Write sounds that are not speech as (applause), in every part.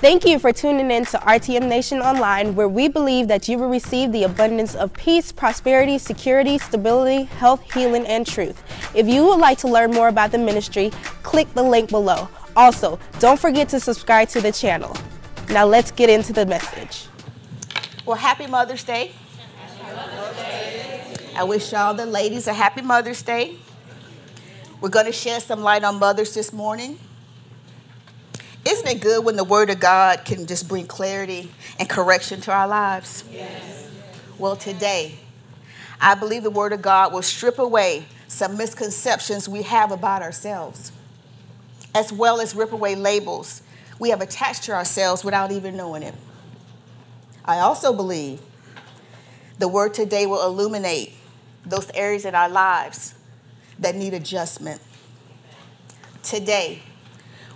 Thank you for tuning in to RTM Nation Online, where we believe that you will receive the abundance of peace, prosperity, security, stability, health, healing, and truth. If you would like to learn more about the ministry, click the link below. Also, don't forget to subscribe to the channel. Now let's get into the message. Well, happy Mother's Day. I wish all the ladies a happy Mother's Day. We're going to shed some light on mothers this morning. Isn't it good when the Word of God can just bring clarity and correction to our lives? Yes. Well, today, I believe the Word of God will strip away some misconceptions we have about ourselves, as well as rip away labels we have attached to ourselves without even knowing it. I also believe the Word today will illuminate those areas in our lives that need adjustment. Today,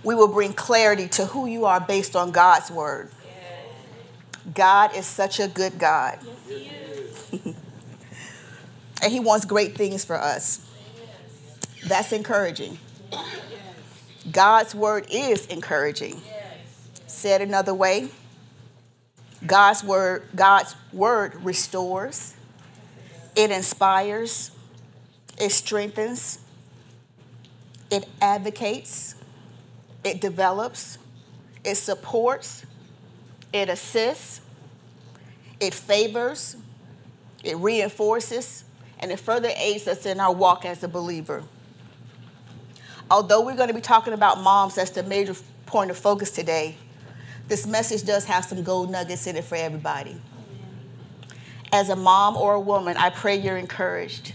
we will bring clarity to who you are based on God's word. God is such a good God. (laughs) and He wants great things for us. That's encouraging. God's word is encouraging. Said another way, God's word, God's word restores, it inspires, it strengthens, it advocates, it develops, it supports, it assists, it favors, it reinforces, and it further aids us in our walk as a believer. Although we're going to be talking about moms, that's the major point of focus today, this message does have some gold nuggets in it for everybody. As a mom or a woman, I pray you're encouraged.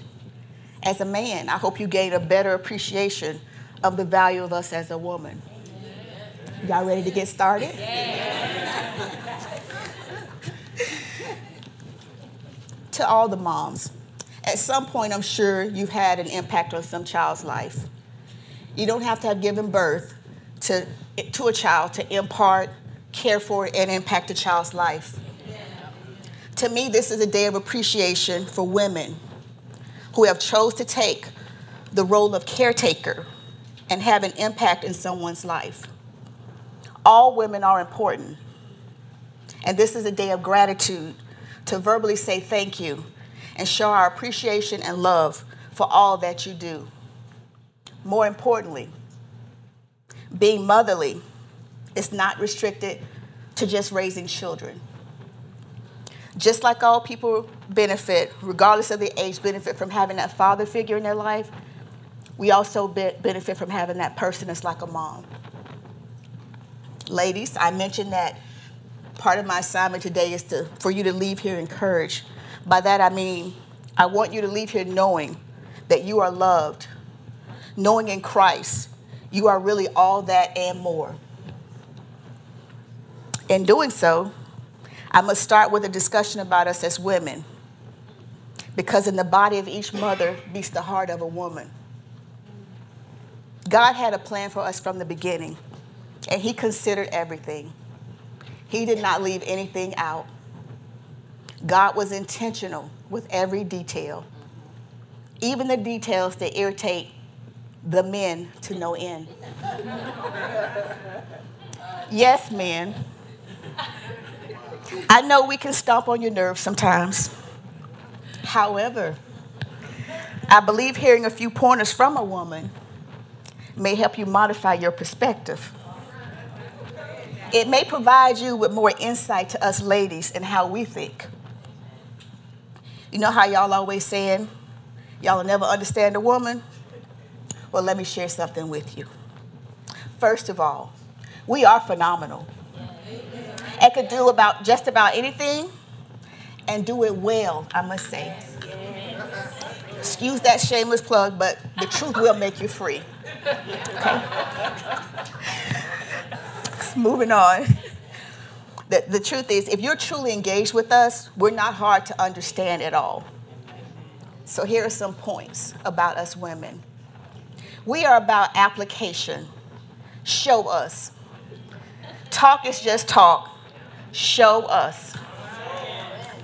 As a man, I hope you gain a better appreciation of the value of us as a woman. Y'all ready to get started? (laughs) to all the moms, at some point, I'm sure you've had an impact on some child's life. You don't have to have given birth to, to a child to impart, care for, and impact a child's life. To me, this is a day of appreciation for women who have chose to take the role of caretaker and have an impact in someone's life. All women are important. And this is a day of gratitude to verbally say thank you and show our appreciation and love for all that you do. More importantly, being motherly is not restricted to just raising children. Just like all people benefit, regardless of the age, benefit from having that father figure in their life, we also benefit from having that person that's like a mom ladies, I mentioned that part of my assignment today is to for you to leave here encouraged. By that I mean I want you to leave here knowing that you are loved, knowing in Christ you are really all that and more. In doing so, I must start with a discussion about us as women. Because in the body of each mother beats the heart of a woman. God had a plan for us from the beginning and he considered everything. He did not leave anything out. God was intentional with every detail, even the details that irritate the men to no end. yes, men. I know we can stomp on your nerves sometimes. However, I believe hearing a few pointers from a woman may help you modify your perspective. It may provide you with more insight to us ladies and how we think. You know how y'all always saying, y'all will never understand a woman? Well, let me share something with you. First of all, we are phenomenal. And could do about just about anything and do it well, I must say. Excuse that shameless plug, but the truth will make you free. Okay? (laughs) moving on. The, the truth is, if you're truly engaged with us, we're not hard to understand at all. So here are some points about us women. We are about application. Show us. Talk is just talk. Show us.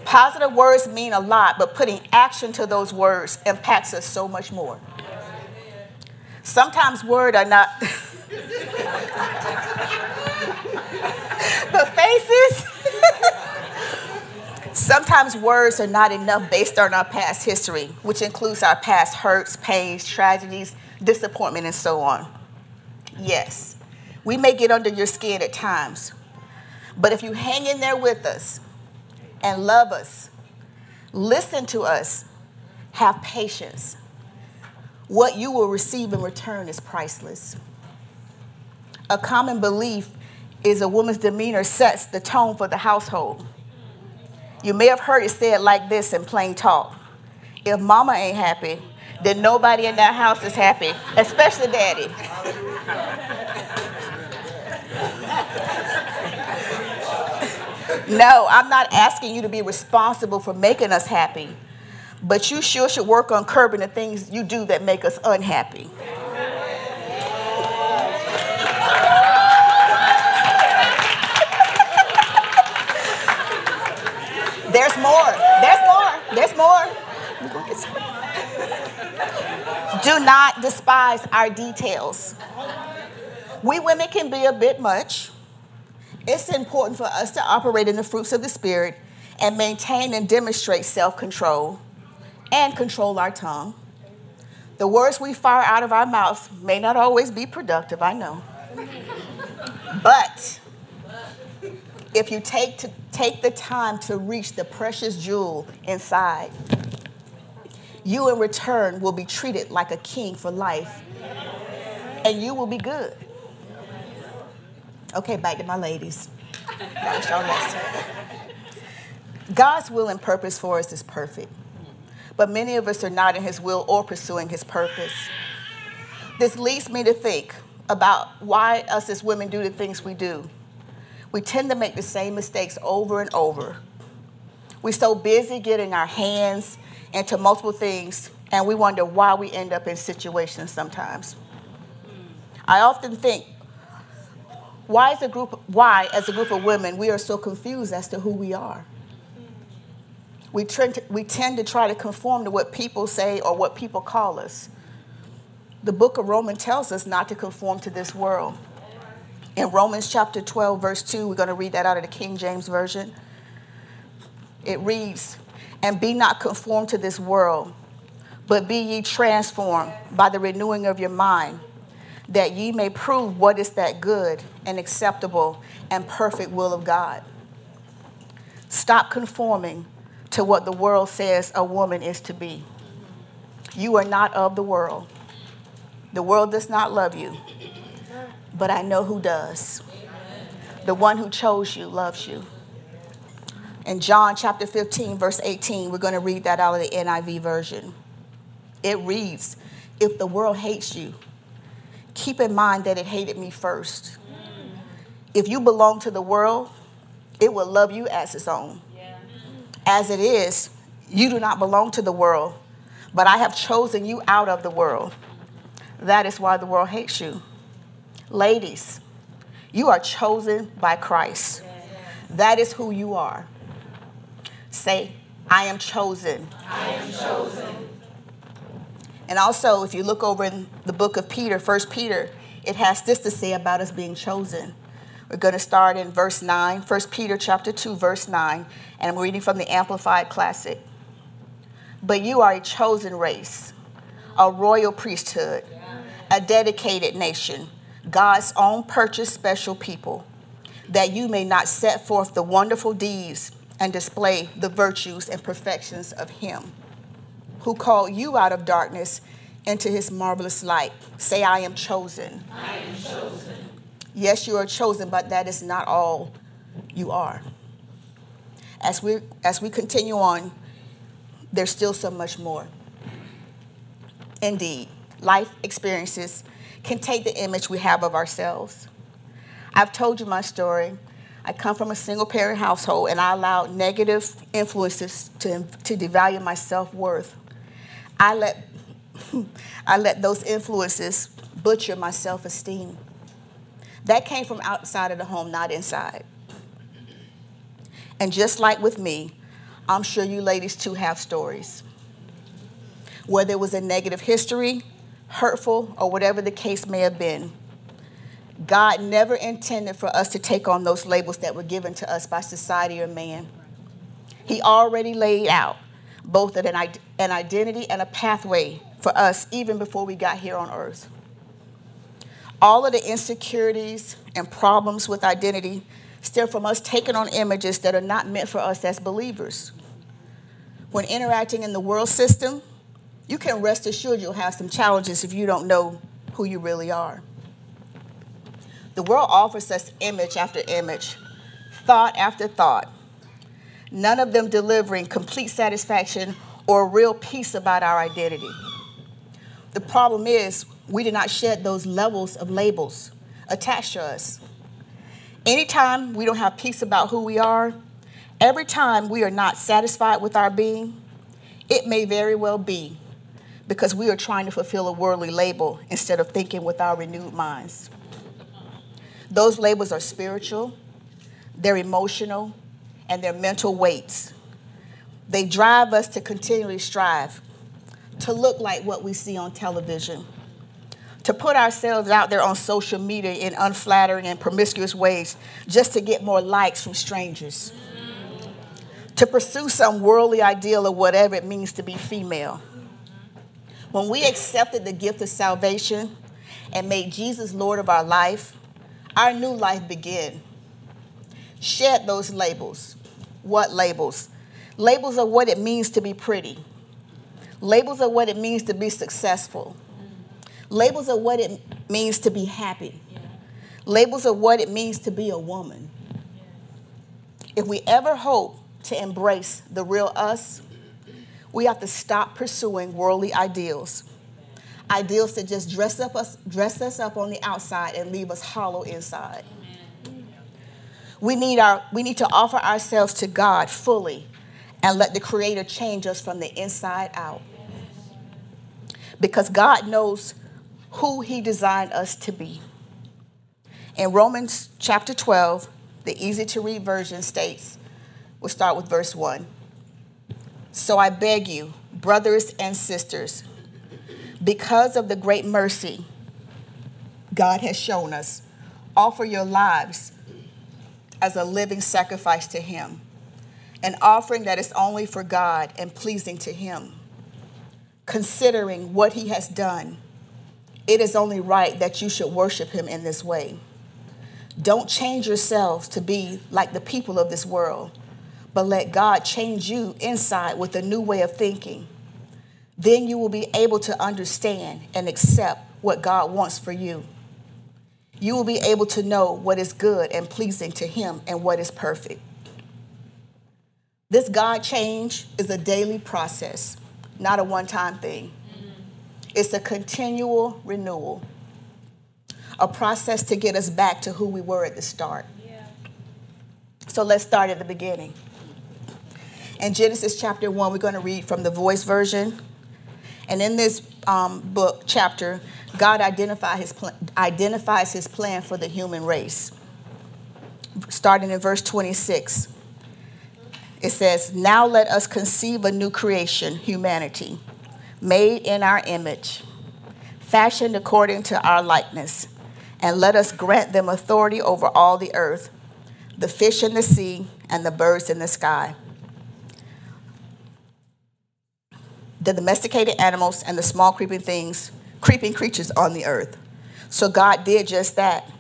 Positive words mean a lot, but putting action to those words impacts us so much more. Sometimes words are not (laughs) the faces. Sometimes words are not enough based on our past history, which includes our past hurts, pains, tragedies, disappointment, and so on. Yes, we may get under your skin at times, but if you hang in there with us and love us, listen to us, have patience, what you will receive in return is priceless. A common belief is a woman's demeanor sets the tone for the household. You may have heard it said like this in plain talk if mama ain't happy, then nobody in that house is happy, especially daddy. no, I'm not asking you to be responsible for making us happy, but you sure should work on curbing the things you do that make us unhappy. There's more. There's more. There's more. Do not despise our details. We women can be a bit much. It's important for us to operate in the fruits of the Spirit and maintain and demonstrate self control and control our tongue. The words we fire out of our mouths may not always be productive, I know. But if you take, to, take the time to reach the precious jewel inside, you in return will be treated like a king for life, and you will be good. Okay, back to my ladies. God's will and purpose for us is perfect, but many of us are not in His will or pursuing His purpose. This leads me to think about why us as women do the things we do we tend to make the same mistakes over and over. We're so busy getting our hands into multiple things, and we wonder why we end up in situations sometimes. I often think, why as a group, why as a group of women we are so confused as to who we are. We we tend to try to conform to what people say or what people call us. The book of Romans tells us not to conform to this world. In Romans chapter 12, verse 2, we're going to read that out of the King James Version. It reads, And be not conformed to this world, but be ye transformed by the renewing of your mind, that ye may prove what is that good and acceptable and perfect will of God. Stop conforming to what the world says a woman is to be. You are not of the world. The world does not love you but I know who does. The one who chose you loves you. In John chapter 15, verse 18, we're going to read that out of the NIV version. It reads If the world hates you, keep in mind that it hated me first. If you belong to the world, it will love you as its own. As it is, you do not belong to the world, but I have chosen you out of the world. That is why the world hates you. Ladies, you are chosen by Christ. That is who you are. Say, I am chosen. I am chosen. And also, if you look over in the book of Peter, First Peter, it has this to say about us being chosen. We're going to start in verse 9, 1 Peter chapter 2, verse 9, and I'm reading from the Amplified Classic. But you are a chosen race, a royal priesthood, a dedicated nation God's own purchased special people, that you may not set forth the wonderful deeds and display the virtues and perfections of Him who called you out of darkness into His marvelous light. Say, I am chosen. I am chosen. Yes, you are chosen, but that is not all you are. As we, as we continue on, there's still so much more. Indeed, life experiences can take the image we have of ourselves. I've told you my story. I come from a single parent household and I allowed negative influences to, to devalue my self worth. I let, (laughs) I let those influences butcher my self esteem. That came from outside of the home, not inside. And just like with me, I'm sure you ladies too have stories where there was a negative history hurtful, or whatever the case may have been. God never intended for us to take on those labels that were given to us by society or man. He already laid out both an, an identity and a pathway for us even before we got here on earth. All of the insecurities and problems with identity stem from us taking on images that are not meant for us as believers. When interacting in the world system, you can rest assured you'll have some challenges if you don't know who you really are. The world offers us image after image, thought after thought, none of them delivering complete satisfaction or real peace about our identity. The problem is, we do not shed those levels of labels attached to us. Anytime we don't have peace about who we are, every time we are not satisfied with our being, it may very well be because we are trying to fulfill a worldly label instead of thinking with our renewed minds. Those labels are spiritual, they're emotional, and they're mental weights. They drive us to continually strive to look like what we see on television, to put ourselves out there on social media in unflattering and promiscuous ways just to get more likes from strangers, to pursue some worldly ideal of whatever it means to be female. When we accepted the gift of salvation and made Jesus Lord of our life, our new life began. Shed those labels. What labels? Labels of what it means to be pretty. Labels of what it means to be successful. Labels of what it means to be happy. Labels of what it means to be a woman. If we ever hope to embrace the real us, we have to stop pursuing worldly ideals ideals that just dress up us dress us up on the outside and leave us hollow inside. We need our we need to offer ourselves to God fully and let the creator change us from the inside out. Because God knows who he designed us to be. In Romans chapter 12, the easy to read version states, we'll start with verse 1. So I beg you, brothers and sisters, because of the great mercy God has shown us, offer your lives as a living sacrifice to Him, an offering that is only for God and pleasing to Him. Considering what He has done, it is only right that you should worship Him in this way. Don't change yourselves to be like the people of this world, but let God change you inside with a new way of thinking then you will be able to understand and accept what God wants for you. You will be able to know what is good and pleasing to Him and what is perfect. This God change is a daily process, not a one time thing. It's a continual renewal, a process to get us back to who we were at the start. So let's start at the beginning. In Genesis chapter 1, we're going to read from the voice version. And in this um, book, chapter, God identify his pl- identifies his plan for the human race. Starting in verse 26, it says, Now let us conceive a new creation, humanity, made in our image, fashioned according to our likeness, and let us grant them authority over all the earth, the fish in the sea, and the birds in the sky the domesticated animals and the small creeping things, creeping creatures on the earth. So God did just that.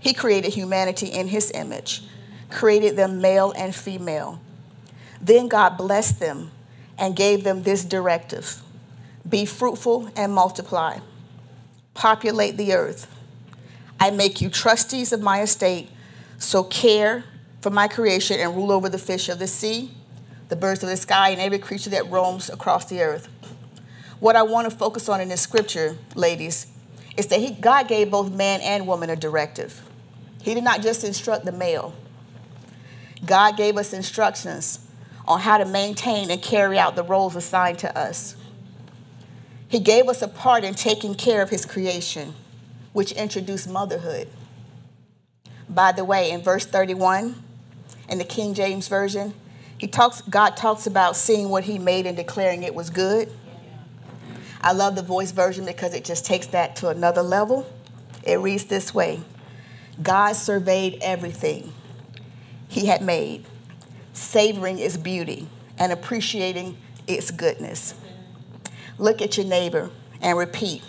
He created humanity in his image, created them male and female. Then God blessed them and gave them this directive Be fruitful and multiply, populate the earth. I make you trustees of my estate, so care for my creation and rule over the fish of the sea the birds of the sky, and every creature that roams across the earth. What I want to focus on in this scripture, ladies, is that he, God gave both man and woman a directive. He did not just instruct the male, God gave us instructions on how to maintain and carry out the roles assigned to us. He gave us a part in taking care of his creation, which introduced motherhood. By the way, in verse 31, in the King James Version, he talks, God talks about seeing what he made and declaring it was good. I love the voice version because it just takes that to another level. It reads this way God surveyed everything he had made, savoring its beauty and appreciating its goodness. Look at your neighbor and repeat,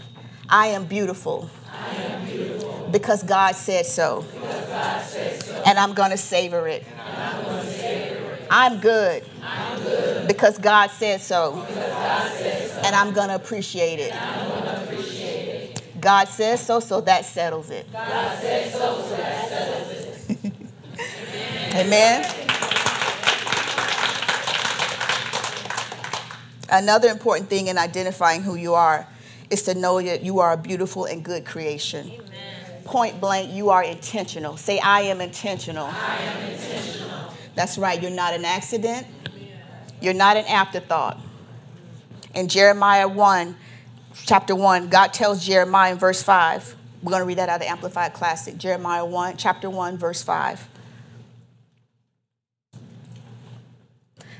I am beautiful. I am beautiful. Because God said so. God said so. And I'm going to savor it. I'm good. I'm good. Because God said so. God said so. And I'm going to appreciate it. God says so, so that settles it. God says so, so that settles it. Amen. Another important thing in identifying who you are is to know that you are a beautiful and good creation. Amen. Point blank, you are intentional. Say, I am intentional. I am intentional. That's right, you're not an accident, you're not an afterthought. In Jeremiah 1, chapter 1, God tells Jeremiah in verse 5. We're going to read that out of the Amplified Classic. Jeremiah 1, chapter 1, verse 5.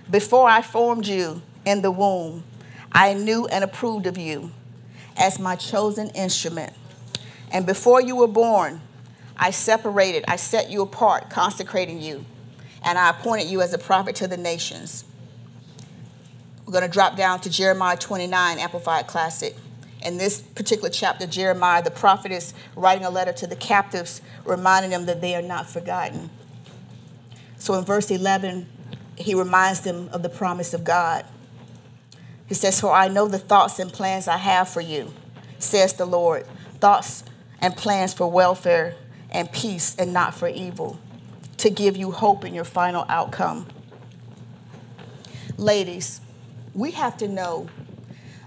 Before I formed you in the womb, I knew and approved of you as my chosen instrument. And before you were born, I separated, I set you apart, consecrating you, and I appointed you as a prophet to the nations. We're going to drop down to Jeremiah 29, Amplified Classic. In this particular chapter, Jeremiah, the prophet is writing a letter to the captives, reminding them that they are not forgotten. So in verse 11, he reminds them of the promise of God. He says, For I know the thoughts and plans I have for you, says the Lord thoughts and plans for welfare and peace and not for evil, to give you hope in your final outcome. Ladies, we have to know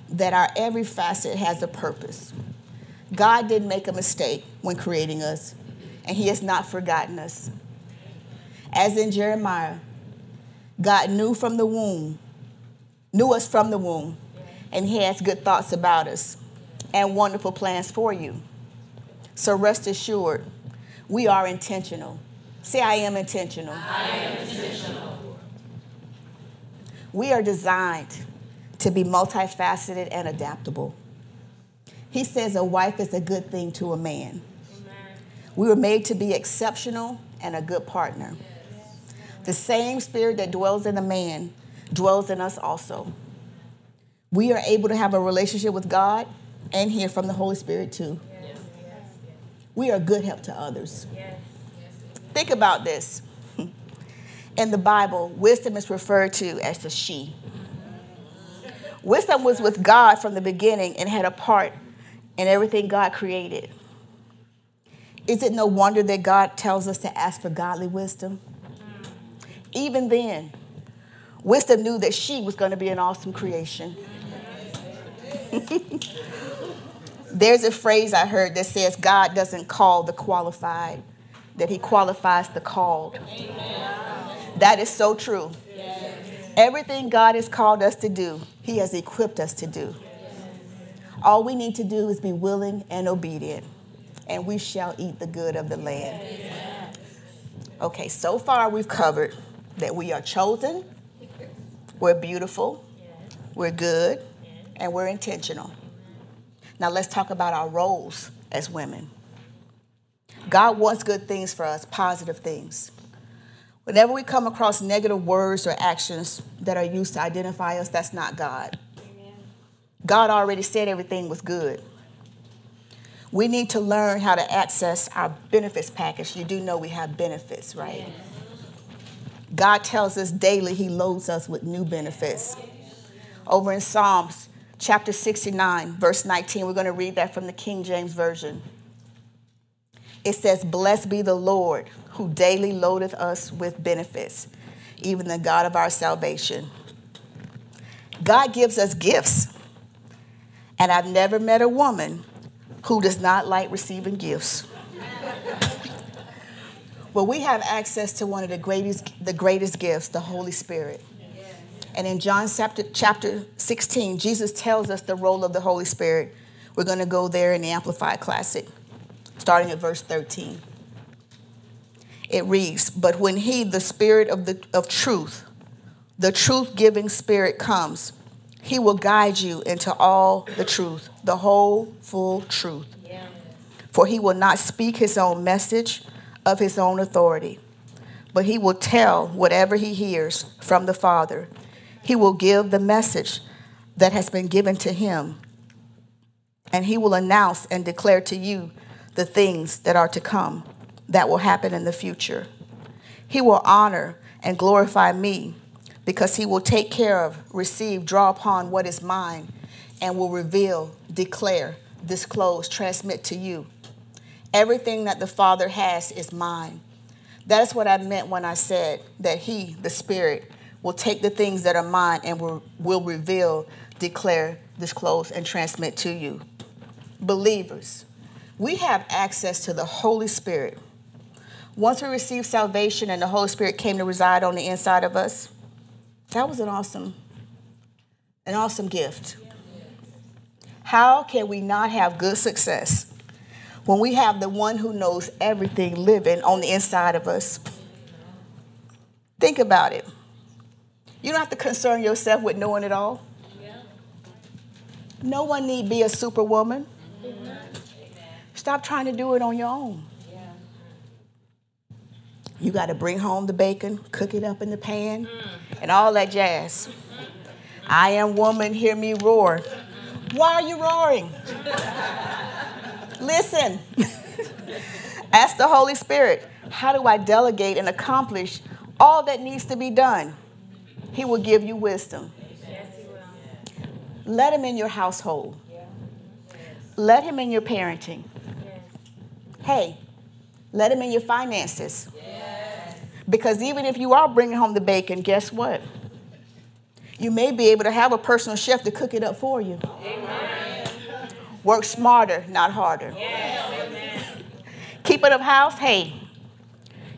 that our every facet has a purpose. God didn't make a mistake when creating us, and He has not forgotten us. As in Jeremiah, God knew from the womb, knew us from the womb, and He has good thoughts about us and wonderful plans for you. So rest assured, we are intentional. Say, I am intentional. I am intentional. We are designed to be multifaceted and adaptable. He says a wife is a good thing to a man. Amen. We were made to be exceptional and a good partner. Yes. The same spirit that dwells in a man dwells in us also. We are able to have a relationship with God and hear from the Holy Spirit too. Yes. We are good help to others. Yes. Think about this. In the Bible, wisdom is referred to as the she. Wisdom was with God from the beginning and had a part in everything God created. Is it no wonder that God tells us to ask for godly wisdom? Even then, wisdom knew that she was going to be an awesome creation. (laughs) There's a phrase I heard that says God doesn't call the qualified, that He qualifies the called. That is so true. Everything God has called us to do, He has equipped us to do. All we need to do is be willing and obedient, and we shall eat the good of the land. Okay, so far we've covered that we are chosen, we're beautiful, we're good, and we're intentional. Now let's talk about our roles as women. God wants good things for us, positive things. Whenever we come across negative words or actions that are used to identify us, that's not God. Amen. God already said everything was good. We need to learn how to access our benefits package. You do know we have benefits, right? Yes. God tells us daily He loads us with new benefits. Over in Psalms chapter 69, verse 19, we're going to read that from the King James Version. It says, Blessed be the Lord who daily loadeth us with benefits, even the God of our salvation. God gives us gifts. And I've never met a woman who does not like receiving gifts. well, we have access to one of the greatest, the greatest gifts, the Holy Spirit. And in John chapter, chapter 16, Jesus tells us the role of the Holy Spirit. We're going to go there in the Amplified Classic, starting at verse 13 it reads, But when he, the spirit of, the, of truth, the truth giving spirit comes, he will guide you into all the truth, the whole full truth. Yeah. For he will not speak his own message, of his own authority, but he will tell whatever he hears from the Father. He will give the message that has been given to him, and he will announce and declare to you the things that are to come, that will happen in the future. He will honor and glorify me because he will take care of, receive, draw upon what is mine, and will reveal, declare, disclose, transmit to you. Everything that the Father has is mine. That's what I meant when I said that He, the Spirit, will take the things that are mine and will, will reveal, declare, disclose, and transmit to you. Believers, we have access to the Holy Spirit. Once we received salvation and the Holy Spirit came to reside on the inside of us, that was an awesome, an awesome gift. How can we not have good success when we have the one who knows everything living on the inside of us? Think about it. You don't have to concern yourself with knowing it all. No one need be a superwoman. Stop trying to do it on your own. You got to bring home the bacon, cook it up in the pan, mm. and all that jazz. I am woman, hear me roar. Why are you roaring? Listen. (laughs) Ask the Holy Spirit, how do I delegate and accomplish all that needs to be done? He will give you wisdom. Let him in your household. Let him in your parenting. Hey, let him in your finances. Because even if you are bringing home the bacon, guess what? You may be able to have a personal chef to cook it up for you. Amen. Work smarter, not harder. Yes. Keep it up house, hey,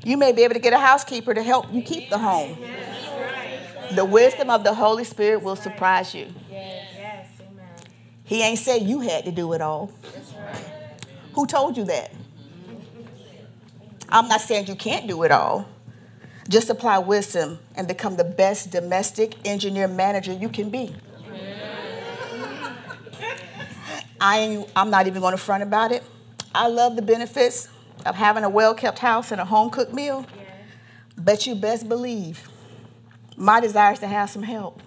you may be able to get a housekeeper to help you keep the home. The wisdom of the Holy Spirit will surprise you. He ain't say you had to do it all. Who told you that? I'm not saying you can't do it all. Just apply wisdom and become the best domestic engineer manager you can be. I I'm not even going to front about it. I love the benefits of having a well kept house and a home cooked meal. But you best believe my desire is to have some help.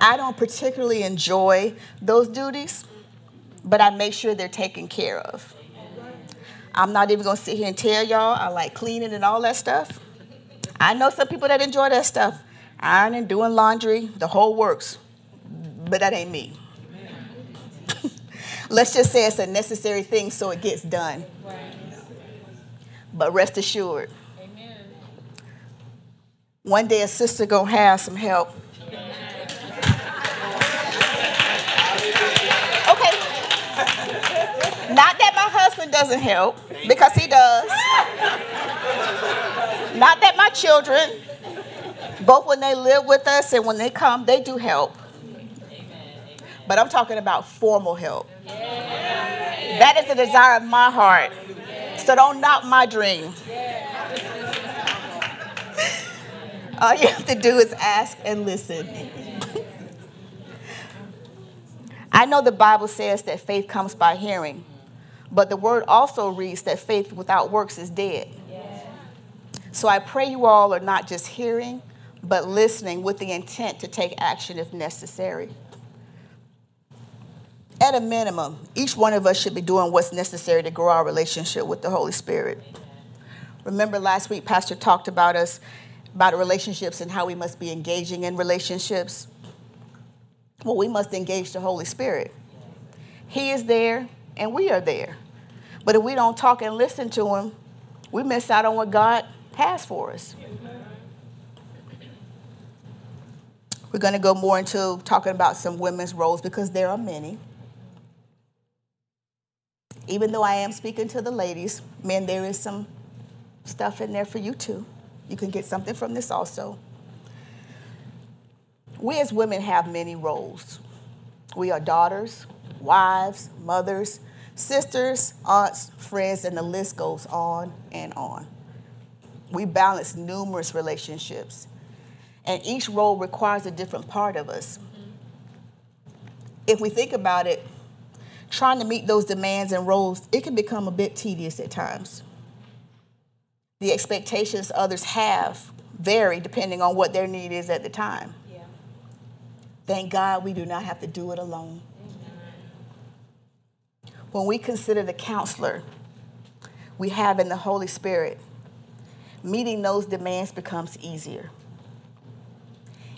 I don't particularly enjoy those duties, but I make sure they're taken care of. I'm not even gonna sit here and tell y'all I like cleaning and all that stuff. I know some people that enjoy that stuff, ironing, doing laundry, the whole works, but that ain't me. (laughs) Let's just say it's a necessary thing so it gets done. But rest assured, one day a sister gonna have some help husband doesn't help, because he does. Not that my children, both when they live with us and when they come, they do help. But I'm talking about formal help. That is the desire of my heart. So don't knock my dream. (laughs) All you have to do is ask and listen. (laughs) I know the Bible says that faith comes by hearing, but the word also reads that faith without works is dead. So I pray you all are not just hearing, but listening with the intent to take action if necessary. At a minimum, each one of us should be doing what's necessary to grow our relationship with the Holy Spirit. Remember last week, Pastor talked about us, about relationships and how we must be engaging in relationships. Well, we must engage the Holy Spirit. He is there, and we are there. But if we don't talk and listen to Him, we miss out on what God has for us. We're going to go more into talking about some women's roles because there are many. Even though I am speaking to the ladies, men, there is some stuff in there for you too. You can get something from this also. We as women have many roles. We are daughters, wives, mothers, sisters, aunts, friends, and the list goes on and on. We balance numerous relationships, and each role requires a different part of us. If we think about it, trying to meet those demands and roles, it can become a bit tedious at times. The expectations others have vary depending on what their need is at the time. Yeah. Thank God we do not have to do it alone. When we consider the counselor we have in the Holy Spirit, meeting those demands becomes easier.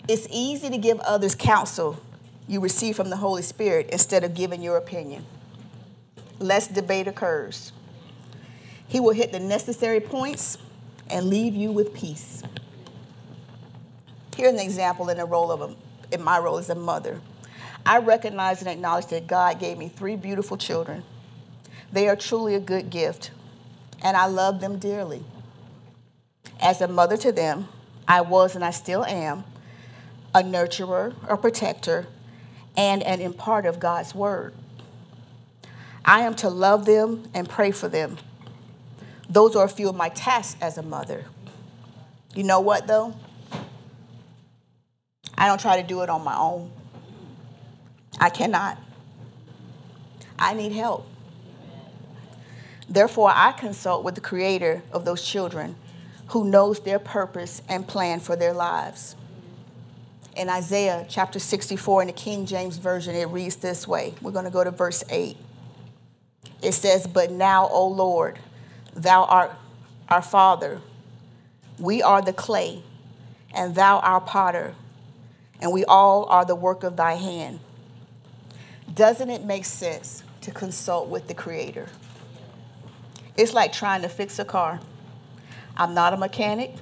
It's easy to give others counsel you receive from the Holy Spirit instead of giving your opinion. Less debate occurs. He will hit the necessary points and leave you with peace. Here's an example in the role of a, in my role as a mother. I recognize and acknowledge that God gave me three beautiful children. They are truly a good gift, and I love them dearly. As a mother to them, I was and I still am a nurturer, a protector, and an imparter of God's word. I am to love them and pray for them. Those are a few of my tasks as a mother. You know what, though? I don't try to do it on my own. I cannot. I need help. Therefore, I consult with the creator of those children who knows their purpose and plan for their lives. In Isaiah chapter 64 in the King James Version, it reads this way. We're going to go to verse 8. It says, But now, O Lord, thou art our Father. We are the clay, and thou our potter, and we all are the work of thy hand. Doesn't it make sense to consult with the Creator? It's like trying to fix a car. I'm not a mechanic,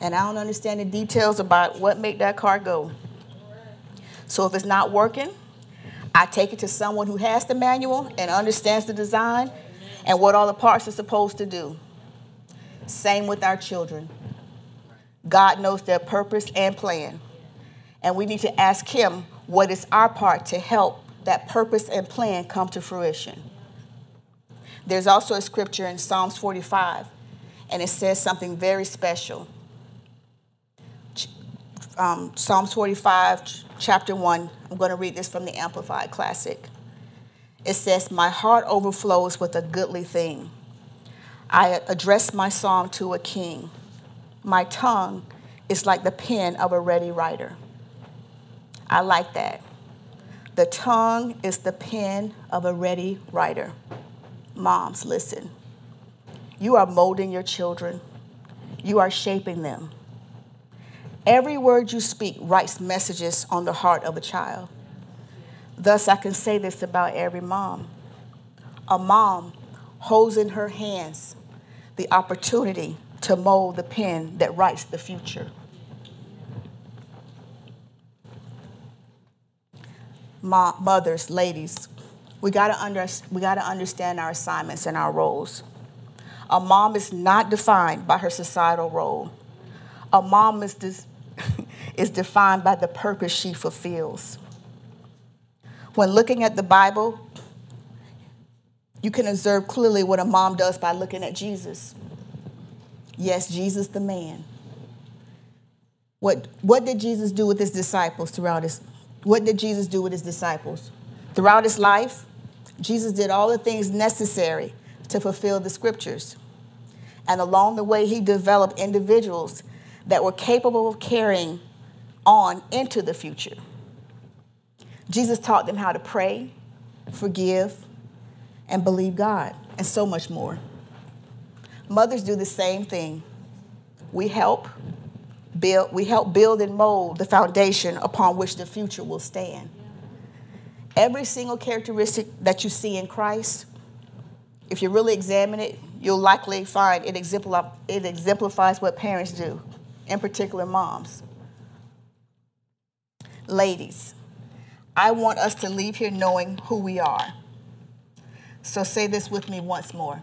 and I don't understand the details about what make that car go. So if it's not working, I take it to someone who has the manual and understands the design and what all the parts are supposed to do. Same with our children. God knows their purpose and plan. And we need to ask Him what is our part to help that purpose and plan come to fruition. There's also a scripture in Psalms 45, and it says something very special. Um, Psalms 45, chapter 1, I'm going to read this from the Amplified Classic. It says, My heart overflows with a goodly thing. I address my song to a king. My tongue is like the pen of a ready writer. I like that. The tongue is the pen of a ready writer. Moms, listen. You are molding your children, you are shaping them. Every word you speak writes messages on the heart of a child. Thus, I can say this about every mom. A mom holds in her hands the opportunity to mold the pen that writes the future. Mothers, ladies, we gotta, under, we gotta understand our assignments and our roles. A mom is not defined by her societal role. A mom is, dis- (laughs) is defined by the purpose she fulfills. When looking at the Bible, you can observe clearly what a mom does by looking at Jesus. Yes, Jesus the man. What, what did Jesus do with his disciples throughout his what did Jesus do with his disciples? Throughout his life, Jesus did all the things necessary to fulfill the scriptures. And along the way, he developed individuals that were capable of carrying on into the future. Jesus taught them how to pray, forgive, and believe God, and so much more. Mothers do the same thing. We help build, we help build and mold the foundation upon which the future will stand. Every single characteristic that you see in Christ, if you really examine it, you'll likely find it, it exemplifies what parents do, in particular moms. Ladies, I want us to leave here knowing who we are. So say this with me once more.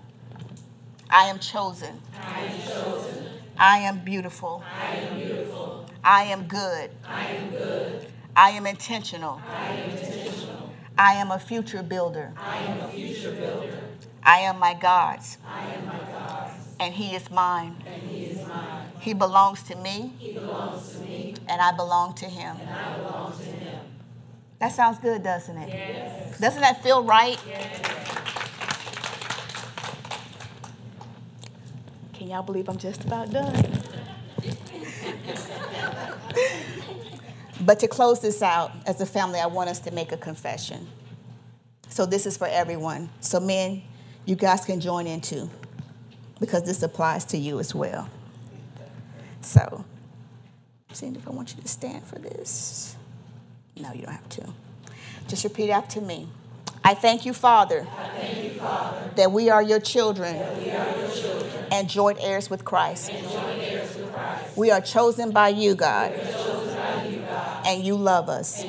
I am chosen. I am chosen. I am beautiful. I am beautiful. I am good. I am good. I am intentional. I am intentional. I am a future builder. I am a future builder. I am my God's. I am my God's. And he is mine. And he is mine. He belongs to me. He belongs to me. And I belong to him. And I belong to him. That sounds good, doesn't it? Yes. Doesn't that feel right? Yes. Can y'all believe I'm just about done? but to close this out, as a family, I want us to make a confession. So this is for everyone. So, men, you guys can join in too, because this applies to you as well. So, seeing if I want you to stand for this. No, you don't have to. Just repeat after me. I thank you, Father, thank you, Father that we are your children, we are your children and joint heirs with Christ. heirs with Christ. We are chosen by you, God, We are chosen by you, God, and you love us.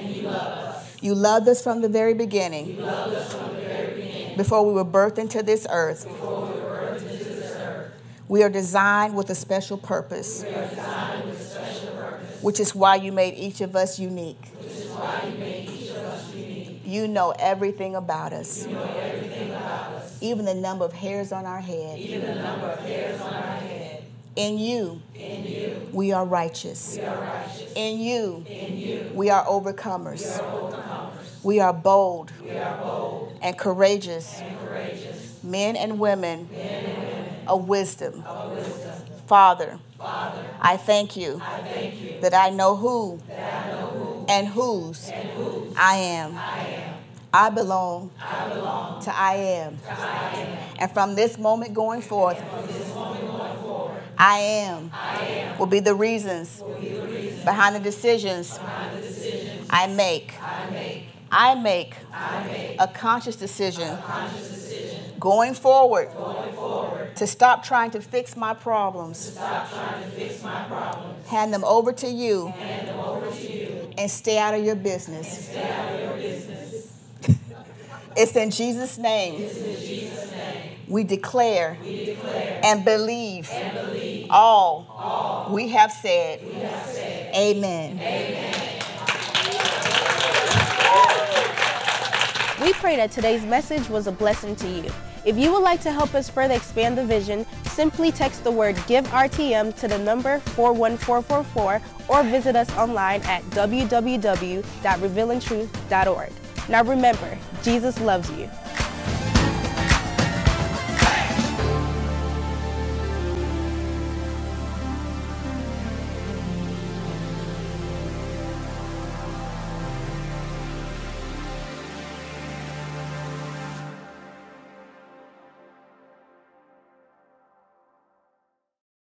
you loved us from the very beginning, You loved us from the very beginning. before we were birthed into this earth. We are designed with a special purpose, which is unique. which is why you made each of us unique. You know everything about us, You know everything about us, even the number of hairs on our head. even the number of hairs on our head. In you, In you, we are righteous. we are righteous. In you, In you, we are overcomers. we are overcomers. We are bold We are bold and courageous and courageous, men and women men and women of wisdom. of wisdom. Father, Father, I thank you I thank you that I know who I know who and whose and who I am. I am. I belong I belong to I am. to I am. And from this moment going forth, forward, I am I am will be reasons be the reason behind the decisions behind the decisions I make. I make. I make I make a conscious decision conscious decision going forward going forward to stop trying to fix my problems, fix my problems, hand them over to you, over to you, and stay business. stay out of your business. It's in Jesus' name we declare we declare and believe and believe all all we have said. we have said. Amen. We pray that today's message was a blessing to you. If you would like to help us further expand the vision, simply text the word Give RTM to the number 41444 or visit us online at www.revealingtruth.org. Now remember, Jesus loves you.